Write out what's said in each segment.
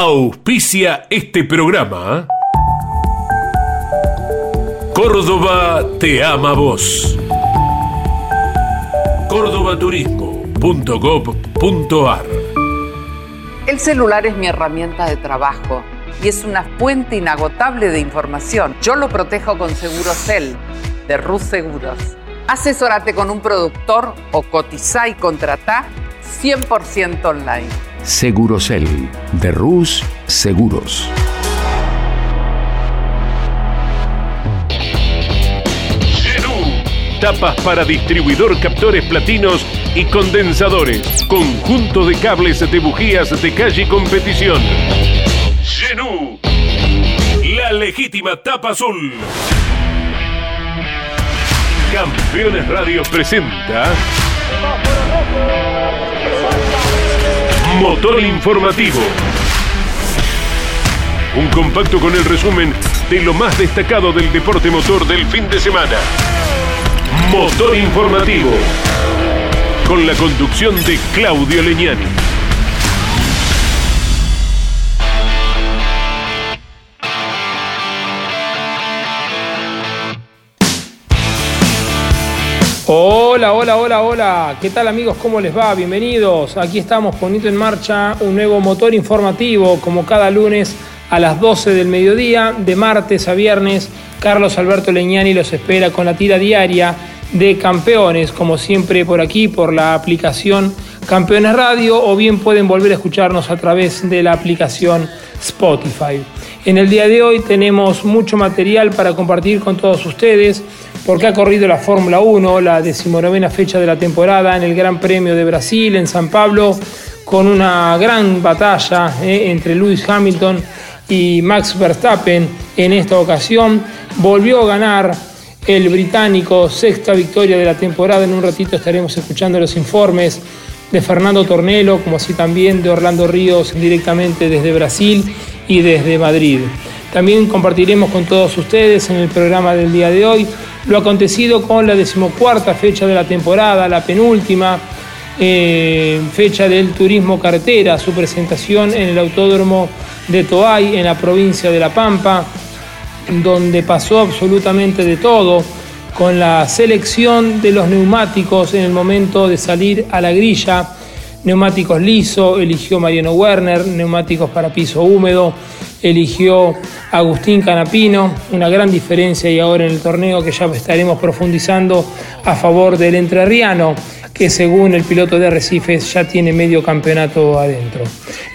auspicia este programa. Córdoba te ama vos. cordobaturismo.gov.ar El celular es mi herramienta de trabajo y es una fuente inagotable de información. Yo lo protejo con Segurocel de Rus Seguros. Asesórate con un productor o cotiza y contrata 100% online. Segurocel de Rus Seguros. Tapas para distribuidor, captores platinos y condensadores. Conjunto de cables de bujías de calle competición. Genú. La legítima tapa azul. Campeones Radio presenta. Motor informativo. Un compacto con el resumen de lo más destacado del deporte motor del fin de semana. Motor informativo. Con la conducción de Claudio Leñani. Hola, hola, hola, hola. ¿Qué tal amigos? ¿Cómo les va? Bienvenidos. Aquí estamos poniendo en marcha un nuevo motor informativo como cada lunes a las 12 del mediodía, de martes a viernes. Carlos Alberto Leñani los espera con la tira diaria de campeones, como siempre por aquí, por la aplicación Campeones Radio, o bien pueden volver a escucharnos a través de la aplicación Spotify. En el día de hoy tenemos mucho material para compartir con todos ustedes porque ha corrido la Fórmula 1, la decimonovena fecha de la temporada en el Gran Premio de Brasil, en San Pablo, con una gran batalla eh, entre Lewis Hamilton y Max Verstappen en esta ocasión. Volvió a ganar el británico, sexta victoria de la temporada. En un ratito estaremos escuchando los informes de Fernando Tornelo, como así también de Orlando Ríos directamente desde Brasil y desde Madrid. También compartiremos con todos ustedes en el programa del día de hoy lo acontecido con la decimocuarta fecha de la temporada, la penúltima eh, fecha del turismo carretera, su presentación en el Autódromo de Toay, en la provincia de La Pampa, donde pasó absolutamente de todo con la selección de los neumáticos en el momento de salir a la grilla. Neumáticos liso, eligió Mariano Werner, neumáticos para piso húmedo, eligió Agustín Canapino, una gran diferencia y ahora en el torneo que ya estaremos profundizando a favor del entrerriano, que según el piloto de Arrecifes ya tiene medio campeonato adentro.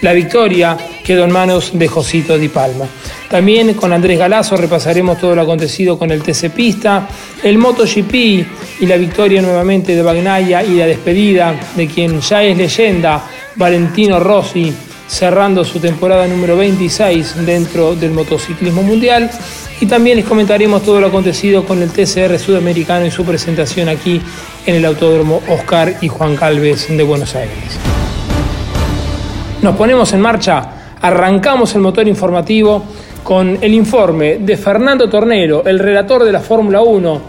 La victoria quedó en manos de Josito Di Palma. También con Andrés Galazo repasaremos todo lo acontecido con el TC Pista, el MotoGP y la victoria nuevamente de Bagnaya y la despedida de quien ya es leyenda, Valentino Rossi, cerrando su temporada número 26 dentro del motociclismo mundial. Y también les comentaremos todo lo acontecido con el TCR sudamericano y su presentación aquí en el Autódromo Oscar y Juan Calves de Buenos Aires. Nos ponemos en marcha, arrancamos el motor informativo con el informe de Fernando Tornero, el relator de la Fórmula 1,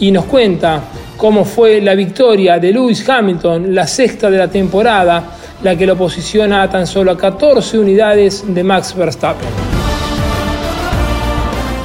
y nos cuenta cómo fue la victoria de Lewis Hamilton, la sexta de la temporada, la que lo posiciona a tan solo a 14 unidades de Max Verstappen.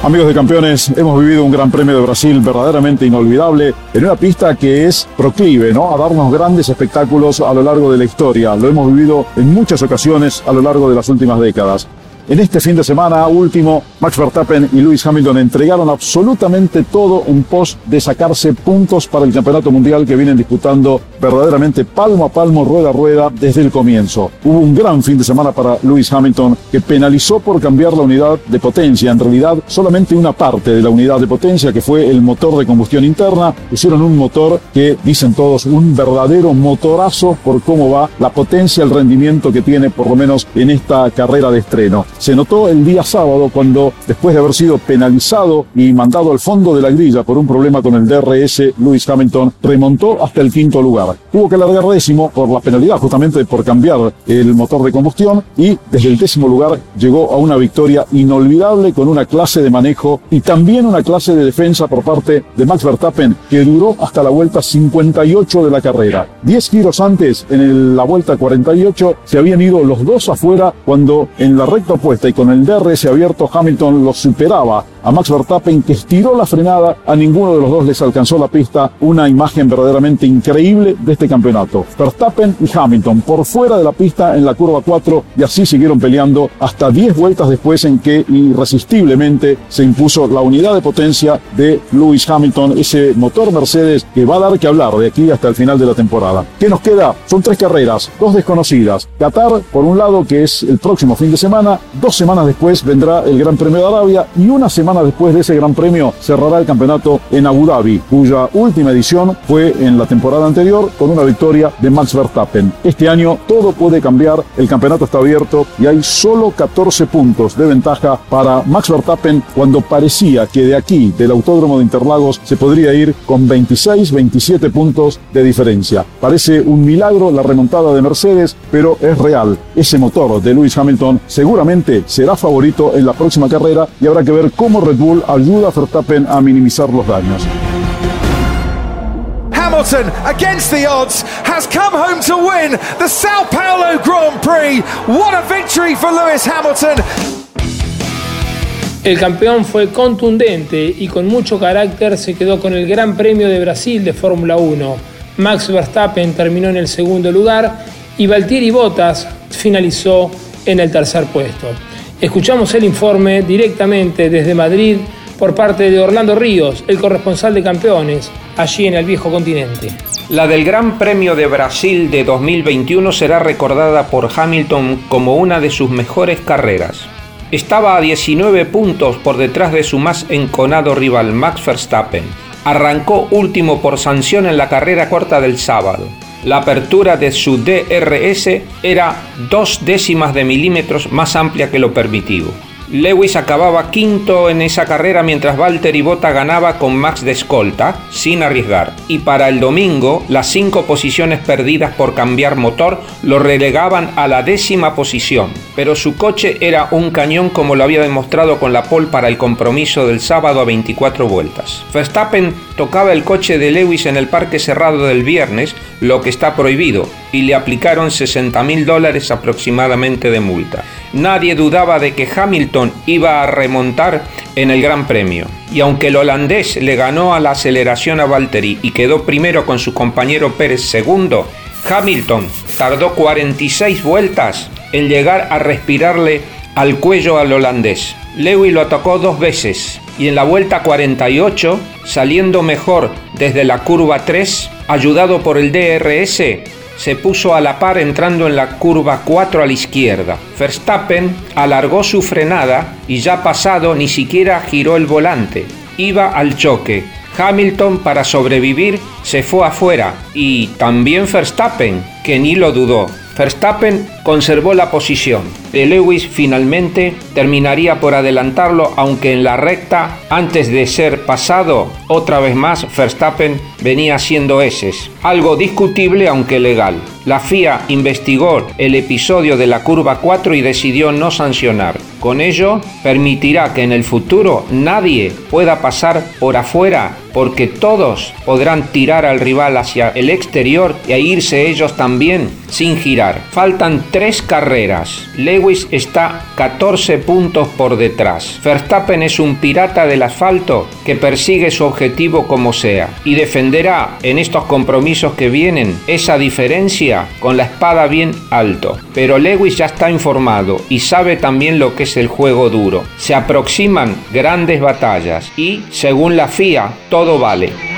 Amigos de campeones, hemos vivido un Gran Premio de Brasil verdaderamente inolvidable en una pista que es proclive ¿no? a darnos grandes espectáculos a lo largo de la historia. Lo hemos vivido en muchas ocasiones a lo largo de las últimas décadas. En este fin de semana último, Max Verstappen y Lewis Hamilton entregaron absolutamente todo en pos de sacarse puntos para el campeonato mundial que vienen disputando verdaderamente palmo a palmo, rueda a rueda desde el comienzo. Hubo un gran fin de semana para Lewis Hamilton que penalizó por cambiar la unidad de potencia. En realidad, solamente una parte de la unidad de potencia que fue el motor de combustión interna. Hicieron un motor que, dicen todos, un verdadero motorazo por cómo va la potencia, el rendimiento que tiene por lo menos en esta carrera de estreno. Se notó el día sábado cuando, después de haber sido penalizado y mandado al fondo de la grilla por un problema con el DRS, Lewis Hamilton remontó hasta el quinto lugar. Tuvo que largar décimo por la penalidad, justamente por cambiar el motor de combustión y desde el décimo lugar llegó a una victoria inolvidable con una clase de manejo y también una clase de defensa por parte de Max Verstappen que duró hasta la vuelta 58 de la carrera. Diez giros antes, en la vuelta 48, se habían ido los dos afuera cuando en la recta opuesta y con el DRS abierto Hamilton los superaba a Max Verstappen que estiró la frenada, a ninguno de los dos les alcanzó la pista, una imagen verdaderamente increíble de este campeonato. Verstappen y Hamilton por fuera de la pista en la curva 4 y así siguieron peleando hasta 10 vueltas después en que irresistiblemente se impuso la unidad de potencia de Lewis Hamilton, ese motor Mercedes que va a dar que hablar de aquí hasta el final de la temporada. ¿Qué nos queda? Son tres carreras, dos desconocidas. Qatar, por un lado, que es el próximo fin de semana, dos semanas después vendrá el Gran Premio de Arabia y una semana después de ese Gran Premio cerrará el campeonato en Abu Dhabi, cuya última edición fue en la temporada anterior con una victoria de Max Verstappen. Este año todo puede cambiar, el campeonato está abierto y hay solo 14 puntos de ventaja para Max Verstappen cuando parecía que de aquí, del Autódromo de Interlagos, se podría ir con 26, 27 puntos de diferencia. Parece un milagro la remontada de Mercedes, pero es real. Ese motor de Lewis Hamilton seguramente será favorito en la próxima carrera y habrá que ver cómo Red Bull ayuda a Verstappen a minimizar los daños. Hamilton, against the odds, has come home to win the Sao Paulo Grand Prix. What a victory for Lewis Hamilton. El campeón fue contundente y con mucho carácter se quedó con el Gran Premio de Brasil de Fórmula 1. Max Verstappen terminó en el segundo lugar y Valtteri Bottas finalizó en el tercer puesto. Escuchamos el informe directamente desde Madrid por parte de Orlando Ríos, el corresponsal de campeones, allí en el viejo continente. La del Gran Premio de Brasil de 2021 será recordada por Hamilton como una de sus mejores carreras. Estaba a 19 puntos por detrás de su más enconado rival Max Verstappen. Arrancó último por sanción en la carrera corta del sábado. La apertura de su DRS era dos décimas de milímetros más amplia que lo permitido. Lewis acababa quinto en esa carrera mientras Valtteri Bota ganaba con Max de escolta, sin arriesgar. Y para el domingo, las cinco posiciones perdidas por cambiar motor lo relegaban a la décima posición. Pero su coche era un cañón como lo había demostrado con la pole para el compromiso del sábado a 24 vueltas. Verstappen tocaba el coche de Lewis en el parque cerrado del viernes, lo que está prohibido, y le aplicaron 60 mil dólares aproximadamente de multa. Nadie dudaba de que Hamilton iba a remontar en el Gran Premio. Y aunque el holandés le ganó a la aceleración a Valtteri y quedó primero con su compañero Pérez segundo, Hamilton tardó 46 vueltas en llegar a respirarle al cuello al holandés. Lewis lo atacó dos veces y en la vuelta 48, saliendo mejor desde la curva 3, ayudado por el DRS, se puso a la par entrando en la curva 4 a la izquierda. Verstappen alargó su frenada y ya pasado ni siquiera giró el volante. Iba al choque. Hamilton para sobrevivir se fue afuera y también Verstappen, que ni lo dudó. Verstappen conservó la posición. De Lewis finalmente terminaría por adelantarlo, aunque en la recta, antes de ser pasado, otra vez más Verstappen venía haciendo eses. Algo discutible aunque legal. La FIA investigó el episodio de la curva 4 y decidió no sancionar. Con ello, permitirá que en el futuro nadie pueda pasar por afuera porque todos podrán tirar al rival hacia el exterior e irse ellos también sin girar. Faltan tres carreras. Lewis está 14 puntos por detrás. Verstappen es un pirata del asfalto que persigue su objetivo como sea y defenderá en estos compromisos que vienen esa diferencia con la espada bien alto. Pero Lewis ya está informado y sabe también lo que es el juego duro. Se aproximan grandes batallas y, según la FIA, todo vale.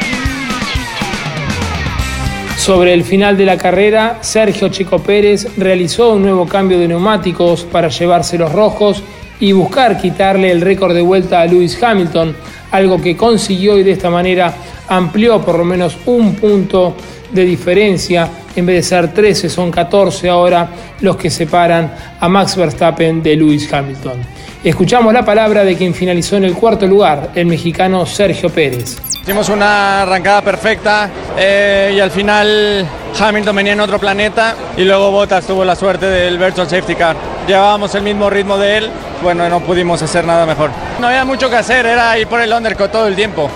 Sobre el final de la carrera, Sergio Chico Pérez realizó un nuevo cambio de neumáticos para llevarse los rojos y buscar quitarle el récord de vuelta a Lewis Hamilton, algo que consiguió y de esta manera amplió por lo menos un punto de diferencia. En vez de ser 13, son 14 ahora los que separan a Max Verstappen de Lewis Hamilton. Escuchamos la palabra de quien finalizó en el cuarto lugar, el mexicano Sergio Pérez. Hicimos una arrancada perfecta eh, y al final Hamilton venía en otro planeta y luego Bottas tuvo la suerte del virtual safety car. Llevábamos el mismo ritmo de él, bueno, no pudimos hacer nada mejor. No había mucho que hacer, era ir por el undercut todo el tiempo.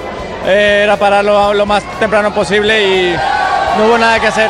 Eh, era pararlo lo más temprano posible y no hubo nada que hacer.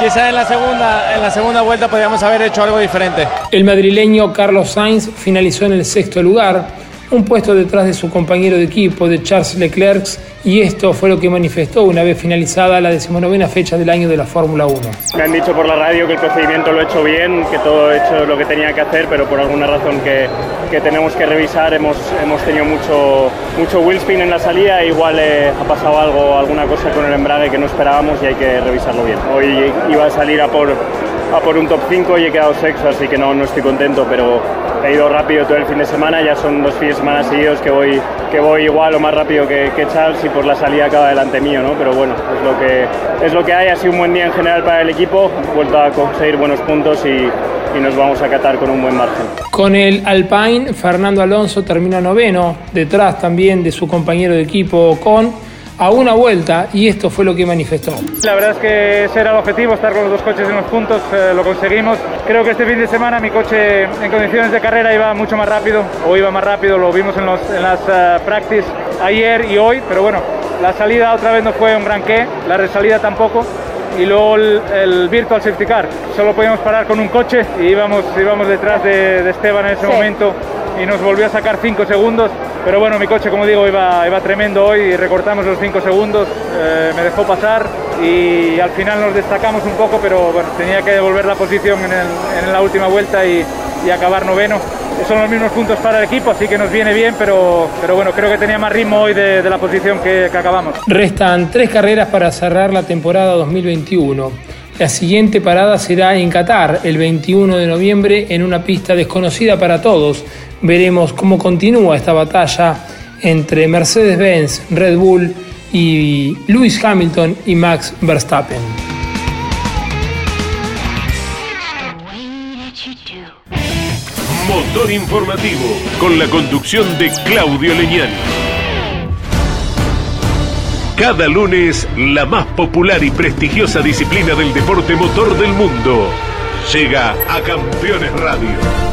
Quizá en la segunda, en la segunda vuelta podríamos haber hecho algo diferente. El madrileño Carlos Sainz finalizó en el sexto lugar un puesto detrás de su compañero de equipo, de Charles Leclerc, y esto fue lo que manifestó una vez finalizada la decimonovena fecha del año de la Fórmula 1. Me han dicho por la radio que el procedimiento lo he hecho bien, que todo he hecho lo que tenía que hacer, pero por alguna razón que, que tenemos que revisar hemos, hemos tenido mucho, mucho wheelspin en la salida, igual eh, ha pasado algo, alguna cosa con el embrague que no esperábamos y hay que revisarlo bien. Hoy iba a salir a por, a por un top 5 y he quedado sexto, así que no, no estoy contento, pero he ido rápido todo el fin de semana, ya son dos fines de semana seguidos que voy, que voy igual o más rápido que, que Charles y por la salida acaba delante mío, ¿no? Pero bueno, es lo, que, es lo que hay, ha sido un buen día en general para el equipo, vuelto a conseguir buenos puntos y, y nos vamos a catar con un buen margen. Con el Alpine, Fernando Alonso termina noveno, detrás también de su compañero de equipo con a una vuelta y esto fue lo que manifestó. La verdad es que ese era el objetivo, estar con los dos coches en los puntos, eh, lo conseguimos. Creo que este fin de semana mi coche en condiciones de carrera iba mucho más rápido, o iba más rápido, lo vimos en, los, en las uh, practice ayer y hoy, pero bueno, la salida otra vez no fue un gran qué, la resalida tampoco. Y luego el, el virtual safety car, solo podíamos parar con un coche y íbamos, íbamos detrás de, de Esteban en ese sí. momento y nos volvió a sacar 5 segundos. Pero bueno, mi coche, como digo, iba, iba tremendo hoy recortamos los 5 segundos, eh, me dejó pasar y al final nos destacamos un poco, pero bueno, tenía que devolver la posición en, el, en la última vuelta y, y, acabar noveno. Son los mismos puntos para el equipo, así que nos viene bien, pero, pero bueno, creo que tenía más ritmo hoy de, de la posición que, que acabamos. Restan tres carreras para cerrar la temporada 2021. La siguiente parada será en Qatar el 21 de noviembre en una pista desconocida para todos. Veremos cómo continúa esta batalla entre Mercedes-Benz, Red Bull y Lewis Hamilton y Max Verstappen. Motor informativo con la conducción de Claudio Leñani. Cada lunes, la más popular y prestigiosa disciplina del deporte motor del mundo llega a Campeones Radio.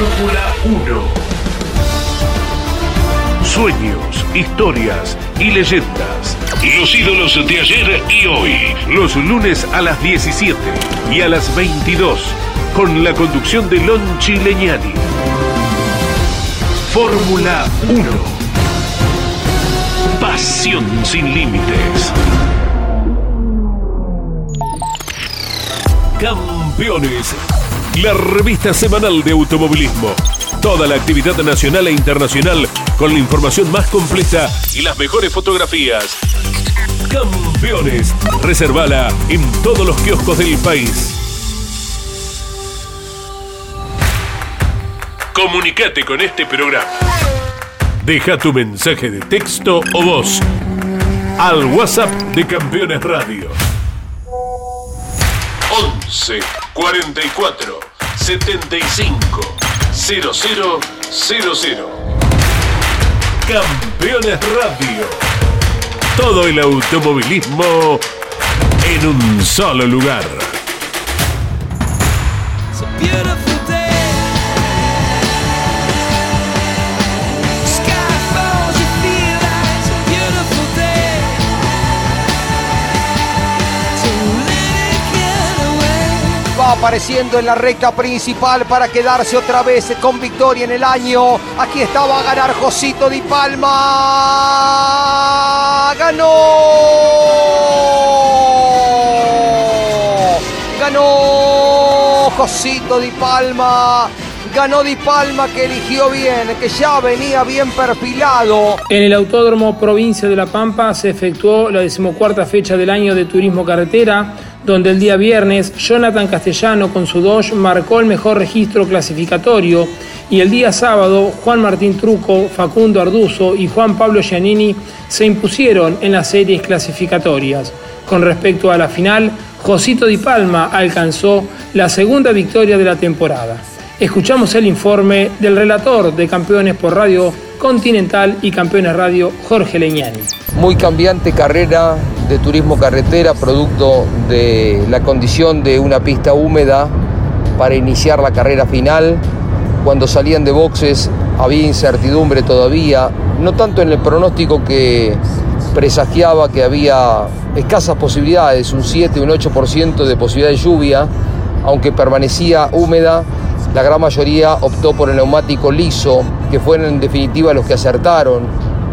Fórmula 1. Sueños, historias y leyendas. Los ídolos de ayer y hoy. Los lunes a las 17 y a las 22. Con la conducción de Lonchi Leñani. Fórmula 1 pasión sin límites. Campeones, la revista semanal de automovilismo. Toda la actividad nacional e internacional con la información más completa y las mejores fotografías. Campeones, reservala en todos los kioscos del país. Comunicate con este programa. Deja tu mensaje de texto o voz al WhatsApp de Campeones Radio. 11 44 75 0000. Campeones Radio. Todo el automovilismo en un solo lugar. Apareciendo en la recta principal para quedarse otra vez con victoria en el año. Aquí estaba a ganar Josito Di Palma. Ganó. Ganó Josito Di Palma. Ganó Di Palma que eligió bien, que ya venía bien perfilado. En el Autódromo Provincia de La Pampa se efectuó la decimocuarta fecha del año de Turismo Carretera donde el día viernes Jonathan Castellano con su Dodge marcó el mejor registro clasificatorio y el día sábado Juan Martín Truco, Facundo Arduzo y Juan Pablo Giannini se impusieron en las series clasificatorias. Con respecto a la final, Josito Di Palma alcanzó la segunda victoria de la temporada. Escuchamos el informe del relator de Campeones por Radio Continental y Campeones Radio, Jorge Leñani. Muy cambiante carrera de turismo carretera, producto de la condición de una pista húmeda para iniciar la carrera final. Cuando salían de boxes había incertidumbre todavía, no tanto en el pronóstico que presagiaba que había escasas posibilidades, un 7, un 8% de posibilidad de lluvia, aunque permanecía húmeda, la gran mayoría optó por el neumático liso, que fueron en definitiva los que acertaron,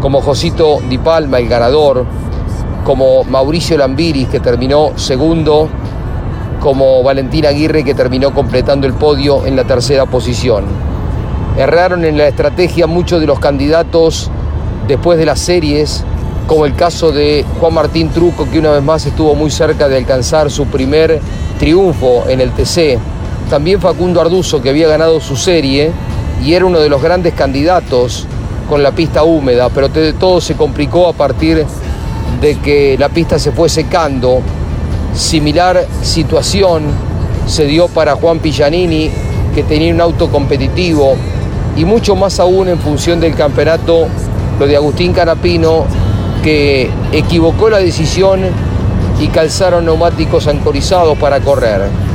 como Josito Di Palma, el ganador, como Mauricio Lambiris, que terminó segundo, como Valentín Aguirre, que terminó completando el podio en la tercera posición. Erraron en la estrategia muchos de los candidatos después de las series, como el caso de Juan Martín Truco, que una vez más estuvo muy cerca de alcanzar su primer triunfo en el TC también Facundo Arduzo, que había ganado su serie y era uno de los grandes candidatos con la pista húmeda, pero todo se complicó a partir de que la pista se fue secando. Similar situación se dio para Juan Pillanini, que tenía un auto competitivo, y mucho más aún en función del campeonato, lo de Agustín Canapino, que equivocó la decisión y calzaron neumáticos ancorizados para correr.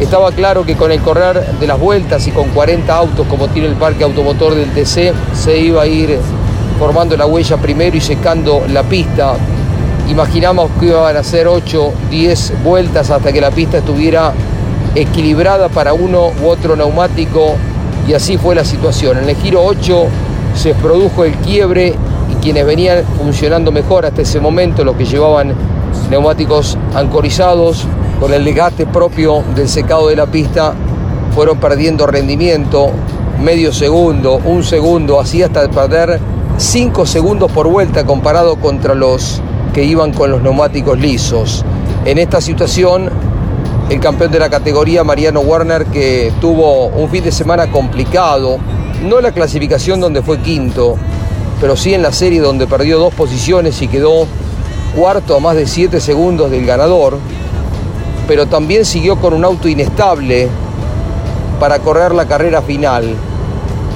Estaba claro que con el correr de las vueltas y con 40 autos como tiene el parque automotor del TC, se iba a ir formando la huella primero y secando la pista. Imaginamos que iban a ser 8, 10 vueltas hasta que la pista estuviera equilibrada para uno u otro neumático y así fue la situación. En el giro 8 se produjo el quiebre y quienes venían funcionando mejor hasta ese momento, los que llevaban neumáticos ancorizados, con el legate propio del secado de la pista, fueron perdiendo rendimiento, medio segundo, un segundo, así hasta perder cinco segundos por vuelta comparado contra los que iban con los neumáticos lisos. En esta situación, el campeón de la categoría, Mariano Werner, que tuvo un fin de semana complicado, no en la clasificación donde fue quinto, pero sí en la serie donde perdió dos posiciones y quedó cuarto a más de siete segundos del ganador, pero también siguió con un auto inestable para correr la carrera final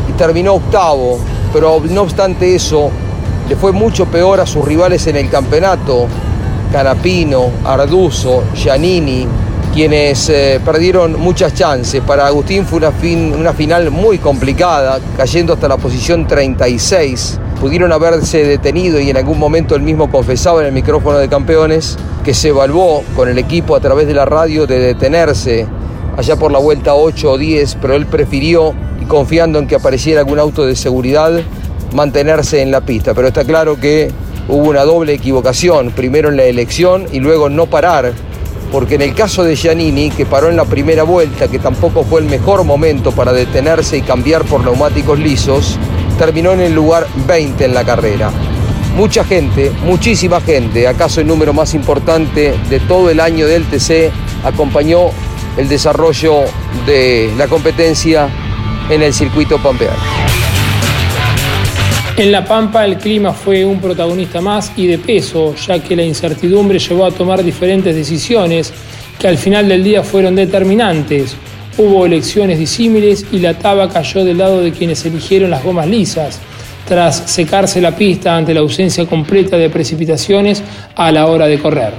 y terminó octavo, pero no obstante eso, le fue mucho peor a sus rivales en el campeonato, Canapino, Arduzo, Giannini, quienes eh, perdieron muchas chances. Para Agustín fue una, una final muy complicada, cayendo hasta la posición 36 pudieron haberse detenido y en algún momento él mismo confesaba en el micrófono de campeones que se evaluó con el equipo a través de la radio de detenerse allá por la vuelta 8 o 10, pero él prefirió, y confiando en que apareciera algún auto de seguridad, mantenerse en la pista. Pero está claro que hubo una doble equivocación, primero en la elección y luego no parar, porque en el caso de Giannini, que paró en la primera vuelta, que tampoco fue el mejor momento para detenerse y cambiar por neumáticos lisos, terminó en el lugar 20 en la carrera. Mucha gente, muchísima gente, acaso el número más importante de todo el año del TC, acompañó el desarrollo de la competencia en el circuito pampeano. En La Pampa el clima fue un protagonista más y de peso, ya que la incertidumbre llevó a tomar diferentes decisiones que al final del día fueron determinantes, Hubo elecciones disímiles y la taba cayó del lado de quienes eligieron las gomas lisas, tras secarse la pista ante la ausencia completa de precipitaciones a la hora de correr.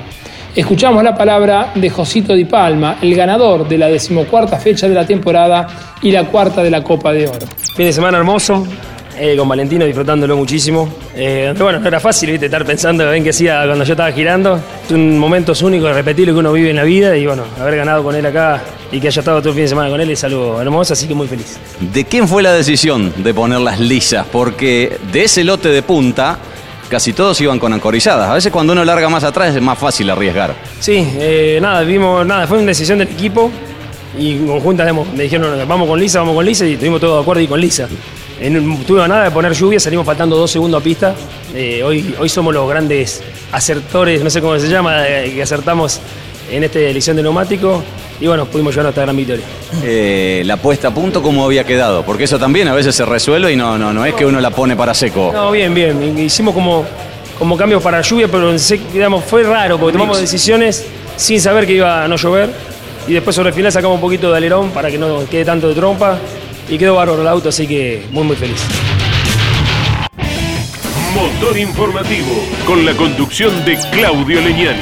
Escuchamos la palabra de Josito Di Palma, el ganador de la decimocuarta fecha de la temporada y la cuarta de la Copa de Oro. Fin de semana hermoso, eh, con Valentino disfrutándolo muchísimo. Eh, bueno, no era fácil ¿viste? estar pensando en que hacía cuando yo estaba girando. Son momentos únicos, repetibles que uno vive en la vida y bueno, haber ganado con él acá y que haya estado todo el fin de semana con él es algo hermoso, así que muy feliz. ¿De quién fue la decisión de ponerlas lisas? Porque de ese lote de punta casi todos iban con ancorizadas. A veces cuando uno larga más atrás es más fácil arriesgar. Sí, eh, nada, vimos, nada, fue una decisión del equipo y conjunta me dijeron vamos con Lisa, vamos con Lisa y estuvimos todos de acuerdo y con Lisa. En, tuve nada de poner lluvia, salimos faltando dos segundos a pista. Eh, hoy, hoy somos los grandes acertores, no sé cómo se llama, eh, que acertamos en esta elección de neumático y bueno, pudimos llegar a esta gran victoria. Eh, la puesta a punto, ¿cómo había quedado? Porque eso también a veces se resuelve y no, no, no es que uno la pone para seco. No, bien, bien. Hicimos como, como cambios para lluvia, pero digamos, fue raro porque tomamos decisiones sin saber que iba a no llover. Y después sobre el final sacamos un poquito de alerón para que no quede tanto de trompa. Y quedó bárbaro el auto, así que muy, muy feliz. Motor informativo con la conducción de Claudio Leñani.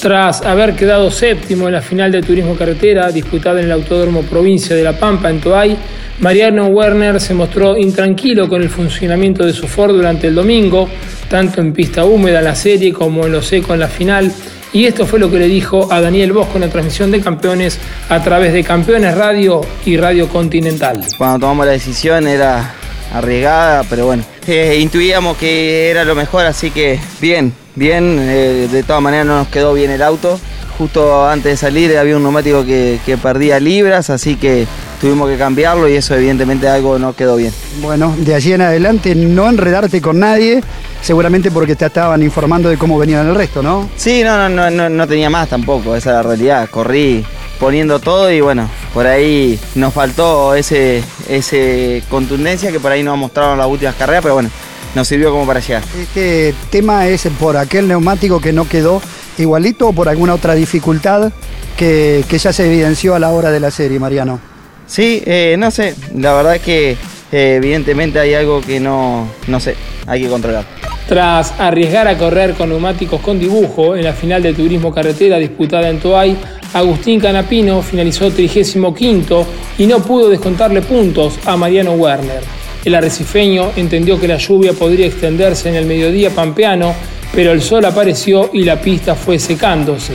Tras haber quedado séptimo en la final de Turismo Carretera disputada en el Autódromo Provincia de La Pampa en Toay, Mariano Werner se mostró intranquilo con el funcionamiento de su Ford durante el domingo, tanto en pista húmeda en la serie como en lo seco en la final. Y esto fue lo que le dijo a Daniel Bosco en la transmisión de campeones a través de Campeones Radio y Radio Continental. Cuando tomamos la decisión era arriesgada, pero bueno, eh, intuíamos que era lo mejor, así que bien, bien, eh, de todas maneras no nos quedó bien el auto. Justo antes de salir había un neumático que, que perdía libras, así que tuvimos que cambiarlo y eso evidentemente algo no quedó bien. Bueno, de allí en adelante no enredarte con nadie, seguramente porque te estaban informando de cómo venían el resto, ¿no? Sí, no, no, no, no tenía más tampoco, esa es la realidad. Corrí poniendo todo y bueno, por ahí nos faltó ese, ese contundencia que por ahí nos mostraron las últimas carreras, pero bueno, nos sirvió como para llegar. Este tema es por aquel neumático que no quedó igualito o por alguna otra dificultad que, que ya se evidenció a la hora de la serie, Mariano. Sí, eh, no sé, la verdad es que eh, evidentemente hay algo que no, no sé, hay que controlar. Tras arriesgar a correr con neumáticos con dibujo en la final de Turismo Carretera disputada en Toay, Agustín Canapino finalizó 35 y no pudo descontarle puntos a Mariano Werner. El arrecifeño entendió que la lluvia podría extenderse en el mediodía pampeano, pero el sol apareció y la pista fue secándose.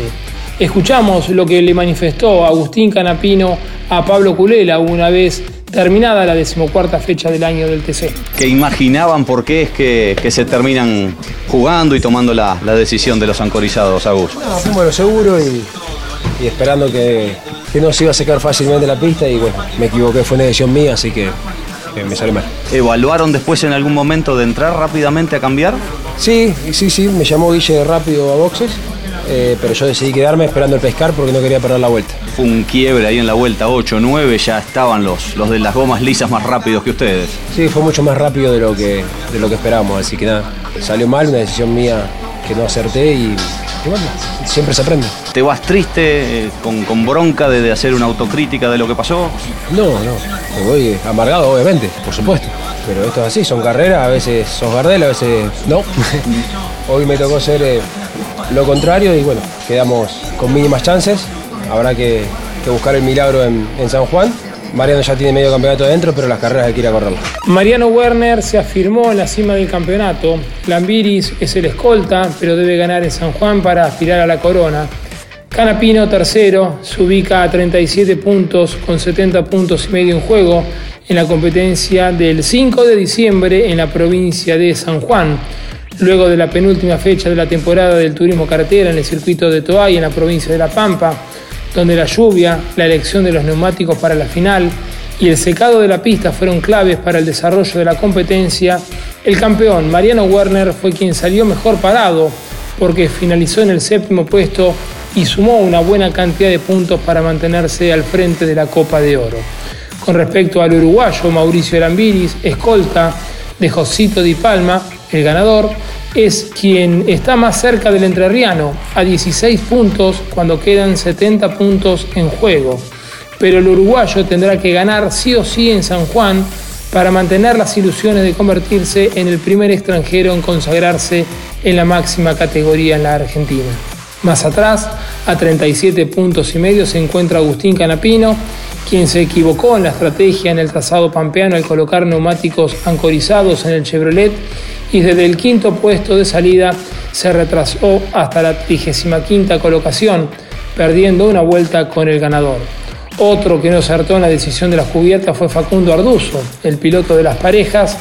Escuchamos lo que le manifestó Agustín Canapino a Pablo Culela una vez terminada la decimocuarta fecha del año del TC. Que imaginaban por qué es que, que se terminan jugando y tomando la, la decisión de los ancorizados, Agus. No, lo seguro y, y esperando que, que, no se iba a secar fácilmente la pista y bueno, me equivoqué, fue una decisión mía, así que, que me salió mal. ¿Evaluaron después en algún momento de entrar rápidamente a cambiar? Sí, sí, sí, me llamó Guille rápido a boxes. Eh, pero yo decidí quedarme esperando el pescar porque no quería perder la vuelta. Fue un quiebre ahí en la vuelta 8, 9, ya estaban los, los de las gomas lisas más rápidos que ustedes. Sí, fue mucho más rápido de lo que, de lo que esperábamos, así que nada, salió mal, una decisión mía que no acerté y, y bueno, siempre se aprende. ¿Te vas triste, eh, con, con, bronca de, de, hacer una autocrítica de lo que pasó? No, no, me voy amargado, obviamente, por supuesto. Pero esto es así, son carreras, a veces sos Gardel, a veces no. Hoy me tocó ser eh, lo contrario y bueno, quedamos con mínimas chances. Habrá que, buscar el milagro en, en, San Juan. Mariano ya tiene medio campeonato adentro, pero las carreras hay que ir a correrlas. Mariano Werner se afirmó en la cima del campeonato. Lambiris es el escolta, pero debe ganar en San Juan para aspirar a la corona. Canapino, tercero, se ubica a 37 puntos con 70 puntos y medio en juego en la competencia del 5 de diciembre en la provincia de San Juan. Luego de la penúltima fecha de la temporada del turismo carretera en el circuito de Toay en la provincia de La Pampa, donde la lluvia, la elección de los neumáticos para la final y el secado de la pista fueron claves para el desarrollo de la competencia, el campeón Mariano Werner fue quien salió mejor parado porque finalizó en el séptimo puesto y sumó una buena cantidad de puntos para mantenerse al frente de la Copa de Oro. Con respecto al uruguayo Mauricio Arambiris, escolta de Josito Di Palma, el ganador, es quien está más cerca del entrerriano, a 16 puntos cuando quedan 70 puntos en juego. Pero el uruguayo tendrá que ganar sí o sí en San Juan para mantener las ilusiones de convertirse en el primer extranjero en consagrarse en la máxima categoría en la Argentina. Más atrás, a 37 puntos y medio, se encuentra Agustín Canapino, quien se equivocó en la estrategia en el trazado pampeano al colocar neumáticos ancorizados en el Chevrolet y desde el quinto puesto de salida se retrasó hasta la 35 colocación, perdiendo una vuelta con el ganador. Otro que no acertó en la decisión de las cubiertas fue Facundo Arduzo, el piloto de las parejas,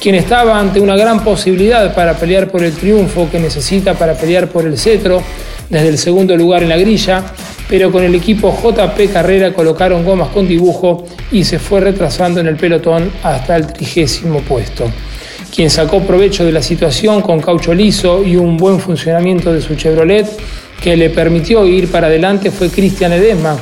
quien estaba ante una gran posibilidad para pelear por el triunfo que necesita para pelear por el cetro desde el segundo lugar en la grilla, pero con el equipo JP Carrera colocaron gomas con dibujo y se fue retrasando en el pelotón hasta el trigésimo puesto. Quien sacó provecho de la situación con caucho liso y un buen funcionamiento de su Chevrolet que le permitió ir para adelante fue Cristian Edesma,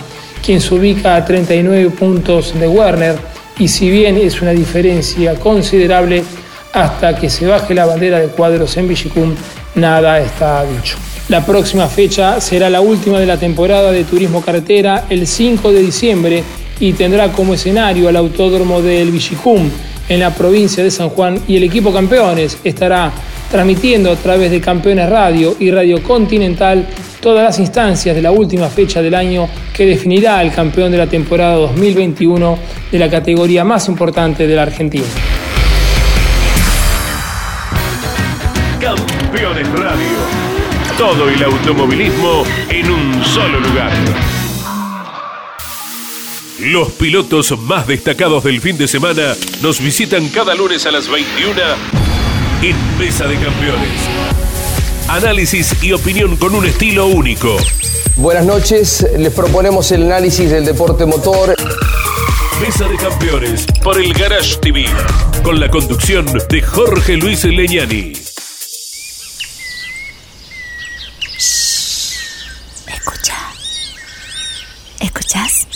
quien se ubica a 39 puntos de Werner y si bien es una diferencia considerable hasta que se baje la bandera de cuadros en Villicum, nada está dicho. La próxima fecha será la última de la temporada de Turismo Carretera el 5 de diciembre y tendrá como escenario al Autódromo del Villicum en la provincia de San Juan y el equipo campeones estará transmitiendo a través de Campeones Radio y Radio Continental todas las instancias de la última fecha del año que definirá al campeón de la temporada 2021 de la categoría más importante de la Argentina. Campeones Radio. Todo el automovilismo en un solo lugar. Los pilotos más destacados del fin de semana nos visitan cada lunes a las 21 en Mesa de Campeones. Análisis y opinión con un estilo único. Buenas noches, les proponemos el análisis del deporte motor. Mesa de Campeones por el Garage TV, con la conducción de Jorge Luis Leñani. Escucha. ¿Escuchas?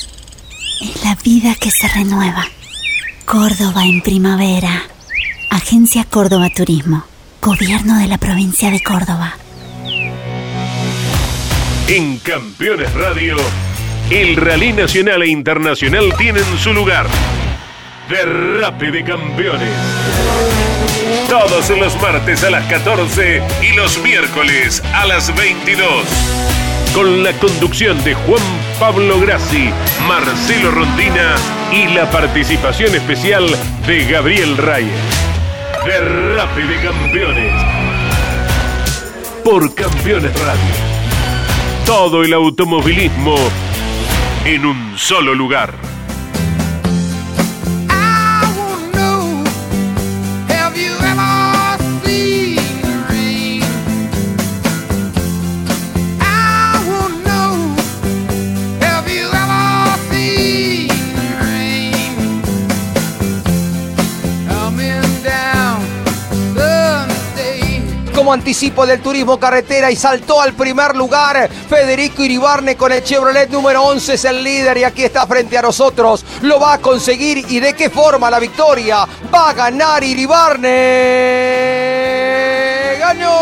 Es la vida que se renueva. Córdoba en primavera. Agencia Córdoba Turismo. Gobierno de la provincia de Córdoba. En Campeones Radio, el rally nacional e internacional tienen su lugar. Derrape de Campeones. Todos los martes a las 14 y los miércoles a las 22. Con la conducción de Juan Pablo Grassi, Marcelo Rondina y la participación especial de Gabriel Reyes. Derrape de Campeones. Por Campeones Radio. Todo el automovilismo en un solo lugar. Anticipo del turismo carretera y saltó al primer lugar Federico Iribarne con el Chevrolet número 11 es el líder y aquí está frente a nosotros. Lo va a conseguir y de qué forma la victoria va a ganar Iribarne. Ganó.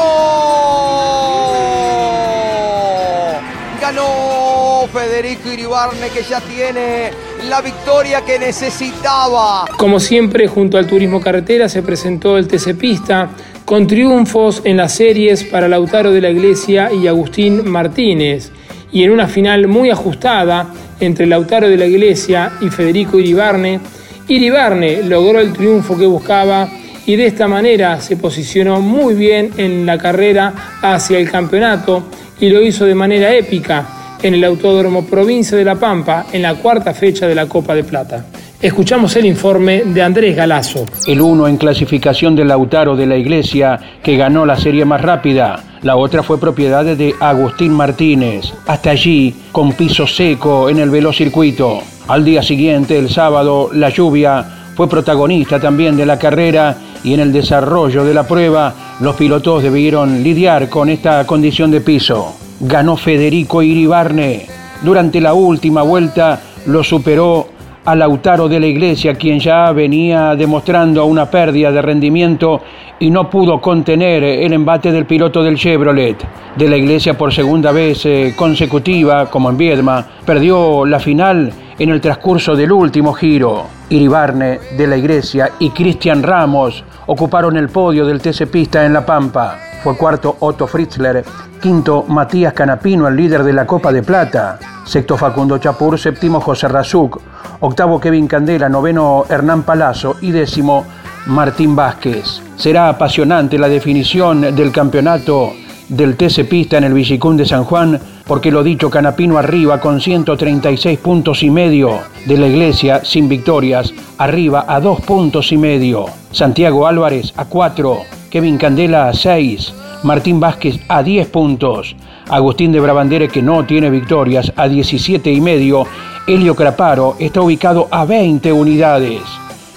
Ganó Federico Iribarne que ya tiene la victoria que necesitaba. Como siempre, junto al Turismo Carretera se presentó el TC Pista con triunfos en las series para Lautaro de la Iglesia y Agustín Martínez, y en una final muy ajustada entre Lautaro de la Iglesia y Federico Iribarne, Iribarne logró el triunfo que buscaba y de esta manera se posicionó muy bien en la carrera hacia el campeonato y lo hizo de manera épica en el Autódromo Provincia de La Pampa en la cuarta fecha de la Copa de Plata. Escuchamos el informe de Andrés Galazo. El uno en clasificación de Lautaro de la Iglesia, que ganó la serie más rápida. La otra fue propiedad de Agustín Martínez. Hasta allí, con piso seco en el velocircuito. Al día siguiente, el sábado, la lluvia fue protagonista también de la carrera y en el desarrollo de la prueba, los pilotos debieron lidiar con esta condición de piso. Ganó Federico Iribarne. Durante la última vuelta lo superó a Lautaro de la Iglesia, quien ya venía demostrando una pérdida de rendimiento y no pudo contener el embate del piloto del Chevrolet. De la Iglesia por segunda vez eh, consecutiva, como en Viedma, perdió la final en el transcurso del último giro. Iribarne de la Iglesia y Cristian Ramos ocuparon el podio del TC Pista en La Pampa. Fue cuarto Otto Fritzler, quinto Matías Canapino, el líder de la Copa de Plata, sexto Facundo Chapur, séptimo José Razuk, octavo Kevin Candela, noveno Hernán Palazzo y décimo Martín Vázquez. Será apasionante la definición del campeonato del TC Pista en el Villicún de San Juan, porque lo dicho Canapino arriba con 136 puntos y medio, de la Iglesia sin victorias, arriba a dos puntos y medio, Santiago Álvarez a cuatro, Kevin Candela a seis, Martín Vázquez a 10 puntos, Agustín de Brabandere que no tiene victorias a 17 y medio, Helio Craparo está ubicado a 20 unidades.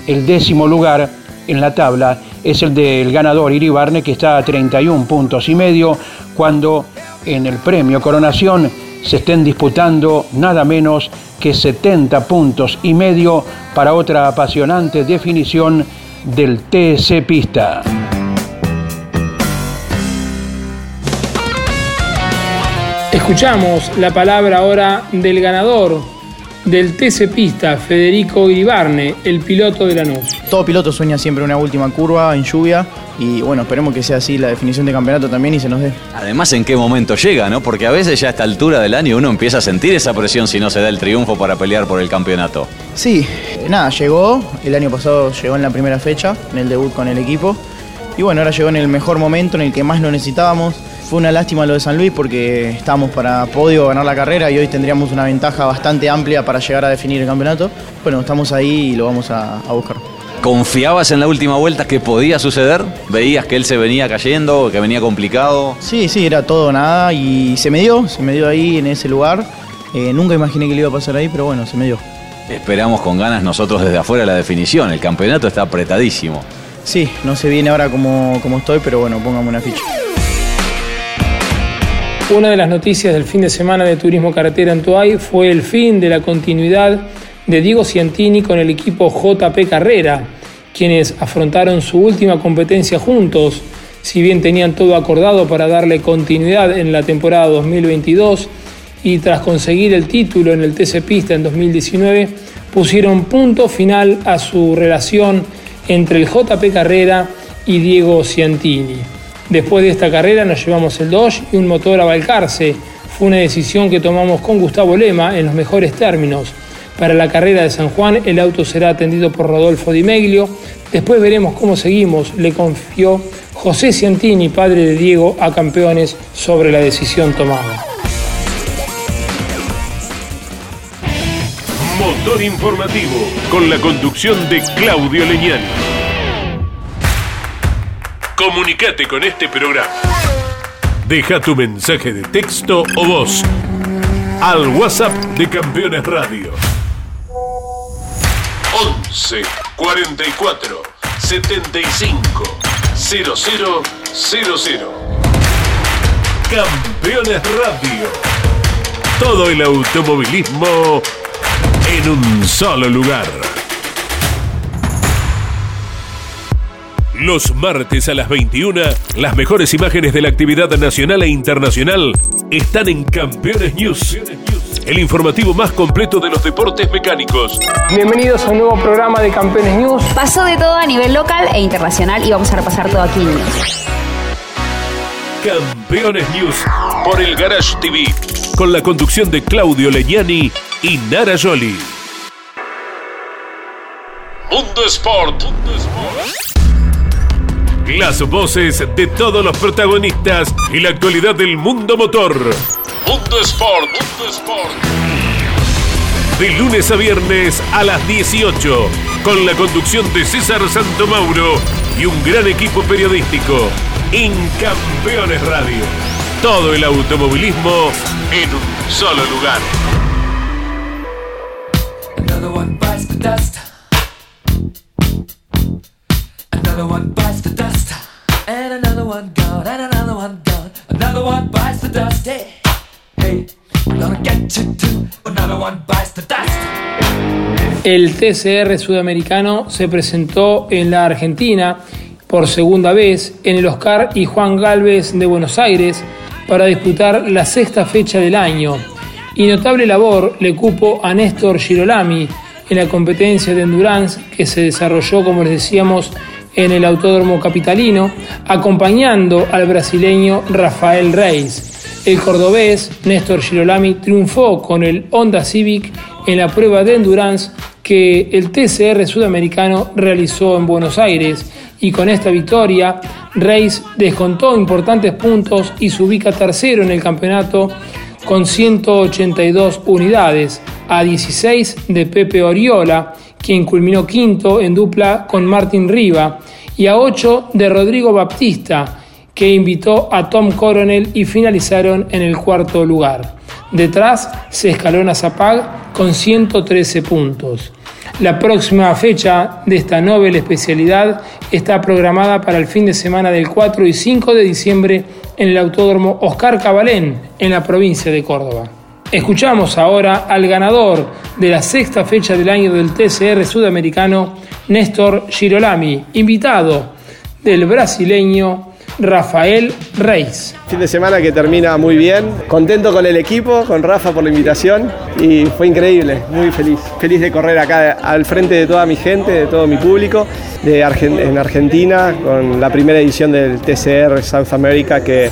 El décimo lugar en la tabla es el del ganador Iribarne que está a 31 puntos y medio cuando en el premio Coronación se estén disputando nada menos que 70 puntos y medio para otra apasionante definición del TC Pista. Escuchamos la palabra ahora del ganador del TC Pista, Federico Iribarne, el piloto de Lanús. Todo piloto sueña siempre una última curva en lluvia y bueno, esperemos que sea así la definición de campeonato también y se nos dé. Además, ¿en qué momento llega, no? Porque a veces ya a esta altura del año uno empieza a sentir esa presión si no se da el triunfo para pelear por el campeonato. Sí, nada, llegó, el año pasado llegó en la primera fecha, en el debut con el equipo y bueno, ahora llegó en el mejor momento, en el que más lo necesitábamos. Fue una lástima lo de San Luis porque estábamos para podio ganar la carrera y hoy tendríamos una ventaja bastante amplia para llegar a definir el campeonato. Bueno, estamos ahí y lo vamos a, a buscar. ¿Confiabas en la última vuelta que podía suceder? ¿Veías que él se venía cayendo, que venía complicado? Sí, sí, era todo o nada y se me dio, se me dio ahí en ese lugar. Eh, nunca imaginé que le iba a pasar ahí, pero bueno, se me dio. Esperamos con ganas nosotros desde afuera la definición. El campeonato está apretadísimo. Sí, no se viene ahora como, como estoy, pero bueno, póngame una ficha. Una de las noticias del fin de semana de Turismo Carretera en Tuay fue el fin de la continuidad de Diego Ciantini con el equipo JP Carrera, quienes afrontaron su última competencia juntos, si bien tenían todo acordado para darle continuidad en la temporada 2022 y tras conseguir el título en el TC Pista en 2019, pusieron punto final a su relación entre el JP Carrera y Diego Ciantini. Después de esta carrera nos llevamos el Dodge y un motor a Balcarce. Fue una decisión que tomamos con Gustavo Lema en los mejores términos. Para la carrera de San Juan el auto será atendido por Rodolfo Di Meglio. Después veremos cómo seguimos, le confió José Ciantini, padre de Diego, a campeones sobre la decisión tomada. Motor informativo con la conducción de Claudio Leñani. Comunicate con este programa. Deja tu mensaje de texto o voz al WhatsApp de Campeones Radio. 11 44 75 0000. Campeones Radio. Todo el automovilismo en un solo lugar. Los martes a las 21, las mejores imágenes de la actividad nacional e internacional están en Campeones News. El informativo más completo de los deportes mecánicos. Bienvenidos a un nuevo programa de Campeones News. Pasó de todo a nivel local e internacional y vamos a repasar todo aquí en News. Campeones News por el Garage TV, con la conducción de Claudio Legnani y Nara Joli. Mundo Sport. Las voces de todos los protagonistas y la actualidad del mundo motor. Mundo Sport. Mundo Sport. De lunes a viernes a las 18, con la conducción de César Santomauro y un gran equipo periodístico. En Campeones Radio. Todo el automovilismo en un solo lugar. Another one bites the dust. And another one gone. And another one gone. Another one bites the dust. Hey, gonna get. Another one bites the dust. El TCR sudamericano se presentó en la Argentina por segunda vez en el Oscar y Juan Galvez de Buenos Aires para disputar la sexta fecha del año. Y notable labor le cupo a Néstor Girolami en la competencia de endurance que se desarrolló, como les decíamos, en el Autódromo Capitalino, acompañando al brasileño Rafael Reis. El cordobés Néstor Girolami triunfó con el Honda Civic en la prueba de endurance que el TCR sudamericano realizó en Buenos Aires y con esta victoria Reis descontó importantes puntos y se ubica tercero en el campeonato con 182 unidades, a 16 de Pepe Oriola, quien culminó quinto en dupla con Martín Riva, y a 8 de Rodrigo Baptista, que invitó a Tom Coronel y finalizaron en el cuarto lugar. Detrás se escalona Zapag con 113 puntos. La próxima fecha de esta novel especialidad está programada para el fin de semana del 4 y 5 de diciembre en el Autódromo Oscar Cabalén, en la provincia de Córdoba. Escuchamos ahora al ganador de la sexta fecha del año del TCR sudamericano, Néstor Girolami, invitado del brasileño Rafael Reis. Fin de semana que termina muy bien, contento con el equipo, con Rafa por la invitación y fue increíble, muy feliz. Feliz de correr acá al frente de toda mi gente, de todo mi público, de en Argentina, con la primera edición del TCR South America que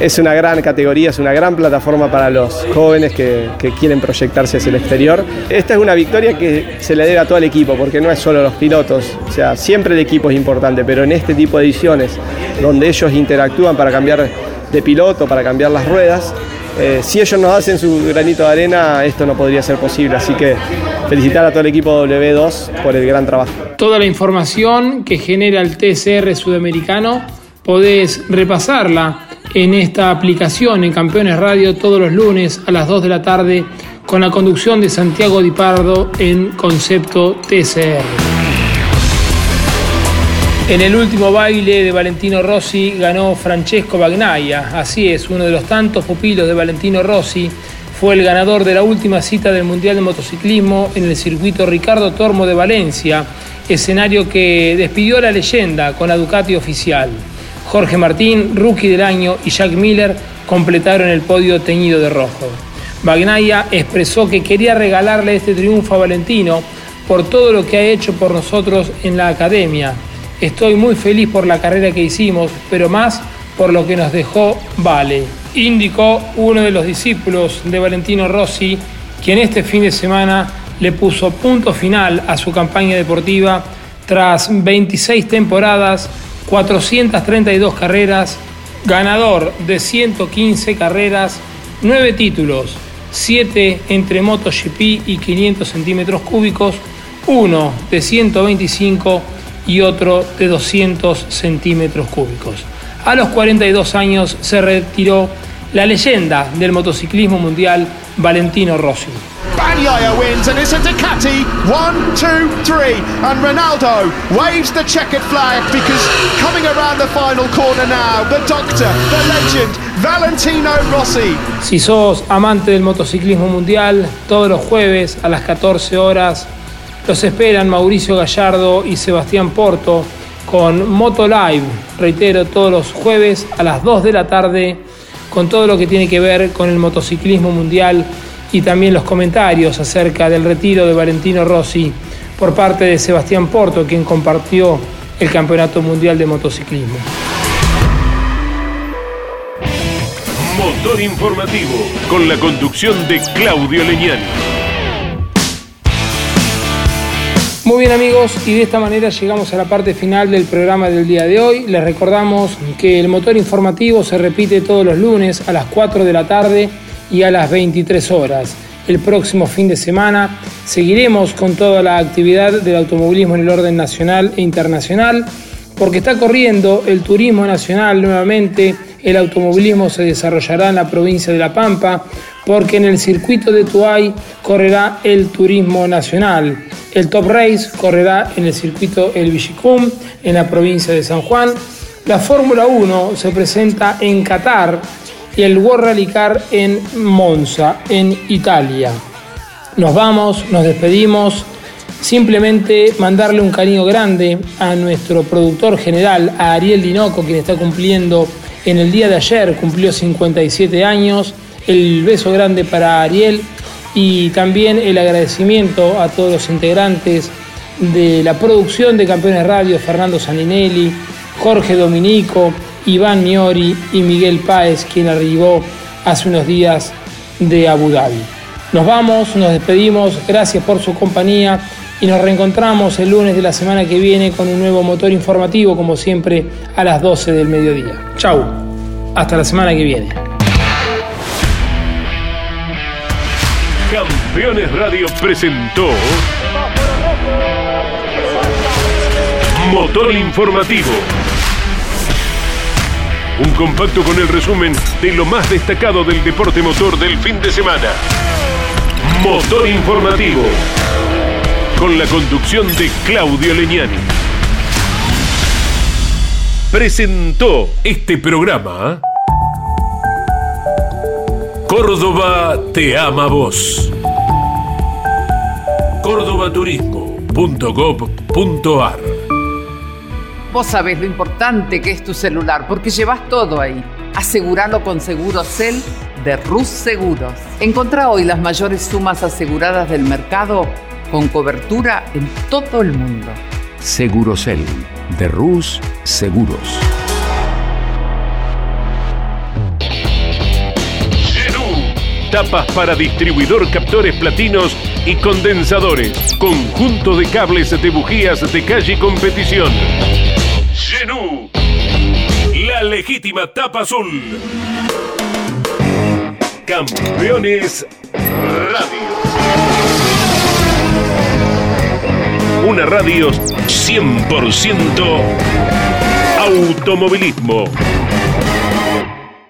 es una gran categoría, es una gran plataforma para los jóvenes que, quieren proyectarse hacia el exterior. Esta es una victoria que se le debe a todo el equipo, porque no es solo los pilotos, o sea, siempre el equipo es importante, pero en este tipo de ediciones, donde ellos interactúan para cambiar de piloto, para cambiar las ruedas, eh, si ellos nos hacen su granito de arena, esto no podría ser posible. Así que felicitar a todo el equipo W2 por el gran trabajo. Toda la información que genera el TCR sudamericano podés repasarla en esta aplicación en Campeones Radio todos los lunes a las 2 de la tarde con la conducción de Santiago Di Pardo en concepto TCR. En el último baile de Valentino Rossi ganó Francesco Bagnaia. Así es, uno de los tantos pupilos de Valentino Rossi fue el ganador de la última cita del Mundial de Motociclismo en el circuito Ricardo Tormo de Valencia, escenario que despidió a la leyenda con la Ducati oficial. Jorge Martín, rookie del año, y Jack Miller completaron el podio teñido de rojo. Bagnaia expresó que quería regalarle este triunfo a Valentino por todo lo que ha hecho por nosotros en la academia. Estoy muy feliz por la carrera que hicimos, pero más por lo que nos dejó Vale. Indicó uno de los discípulos de Valentino Rossi, quien este fin de semana le puso punto final a su campaña deportiva tras 26 temporadas, 432 carreras, ganador de 115 carreras, 9 títulos, 7 entre MotoGP y 500 centímetros cúbicos, 1 de 125 y otro de 200 centímetros cúbicos. A los 42 años se retiró la leyenda del motociclismo mundial, Valentino Rossi. Bagnaia wins and it's a Ducati. One, two, three. And Ronaldo waves the checkered flag because coming around the final corner now, the doctor, the legend, Valentino Rossi. Si sos amante del motociclismo mundial, todos los jueves a las 14 horas los esperan Mauricio Gallardo y Sebastián Porto con Moto Live, reitero, todos los jueves a las 2 de la tarde, con todo lo que tiene que ver con el motociclismo mundial y también los comentarios acerca del retiro de Valentino Rossi por parte de Sebastián Porto, quien compartió el Campeonato Mundial de Motociclismo. Motor informativo, con la conducción de Claudio Leñán. Muy bien amigos, y de esta manera llegamos a la parte final del programa del día de hoy. Les recordamos que el motor informativo se repite todos los lunes a las 4 de la tarde y a las 23 horas. El próximo fin de semana seguiremos con toda la actividad del automovilismo en el orden nacional e internacional, porque está corriendo el turismo nacional nuevamente, el automovilismo se desarrollará en la provincia de La Pampa, porque en el circuito de Tuay correrá el turismo nacional. El Top Race correrá en el circuito El Villicum, en la provincia de San Juan. La Fórmula 1 se presenta en Qatar y el World Rally Car en Monza, en Italia. Nos vamos, nos despedimos. Simplemente mandarle un cariño grande a nuestro productor general, a Ariel Dinoco, quien está cumpliendo en el día de ayer, cumplió 57 años. El beso grande para Ariel y también el agradecimiento a todos los integrantes de la producción de Campeones Radio, Fernando Saninelli, Jorge Dominico, Iván Miori y Miguel Páez, quien arribó hace unos días de Abu Dhabi. Nos vamos, nos despedimos, gracias por su compañía y nos reencontramos el lunes de la semana que viene con un nuevo motor informativo, como siempre, a las 12 del mediodía. Chau, hasta la semana que viene. Campeones Radio presentó Motor Informativo. Un compacto con el resumen de lo más destacado del deporte motor del fin de semana. Motor Informativo. con la conducción de Claudio Leñani. Presentó este programa Córdoba te ama vos. cordobaturismo.gov.ar Vos sabés lo importante que es tu celular porque llevas todo ahí. Aseguralo con Segurocel de Rus Seguros. Encontrá hoy las mayores sumas aseguradas del mercado con cobertura en todo el mundo. Segurocel de Rus Seguros. Tapas para distribuidor captores platinos y condensadores. Conjunto de cables de bujías de calle competición. Genú. La legítima tapa azul. Campeones Radio. Una radio 100% automovilismo.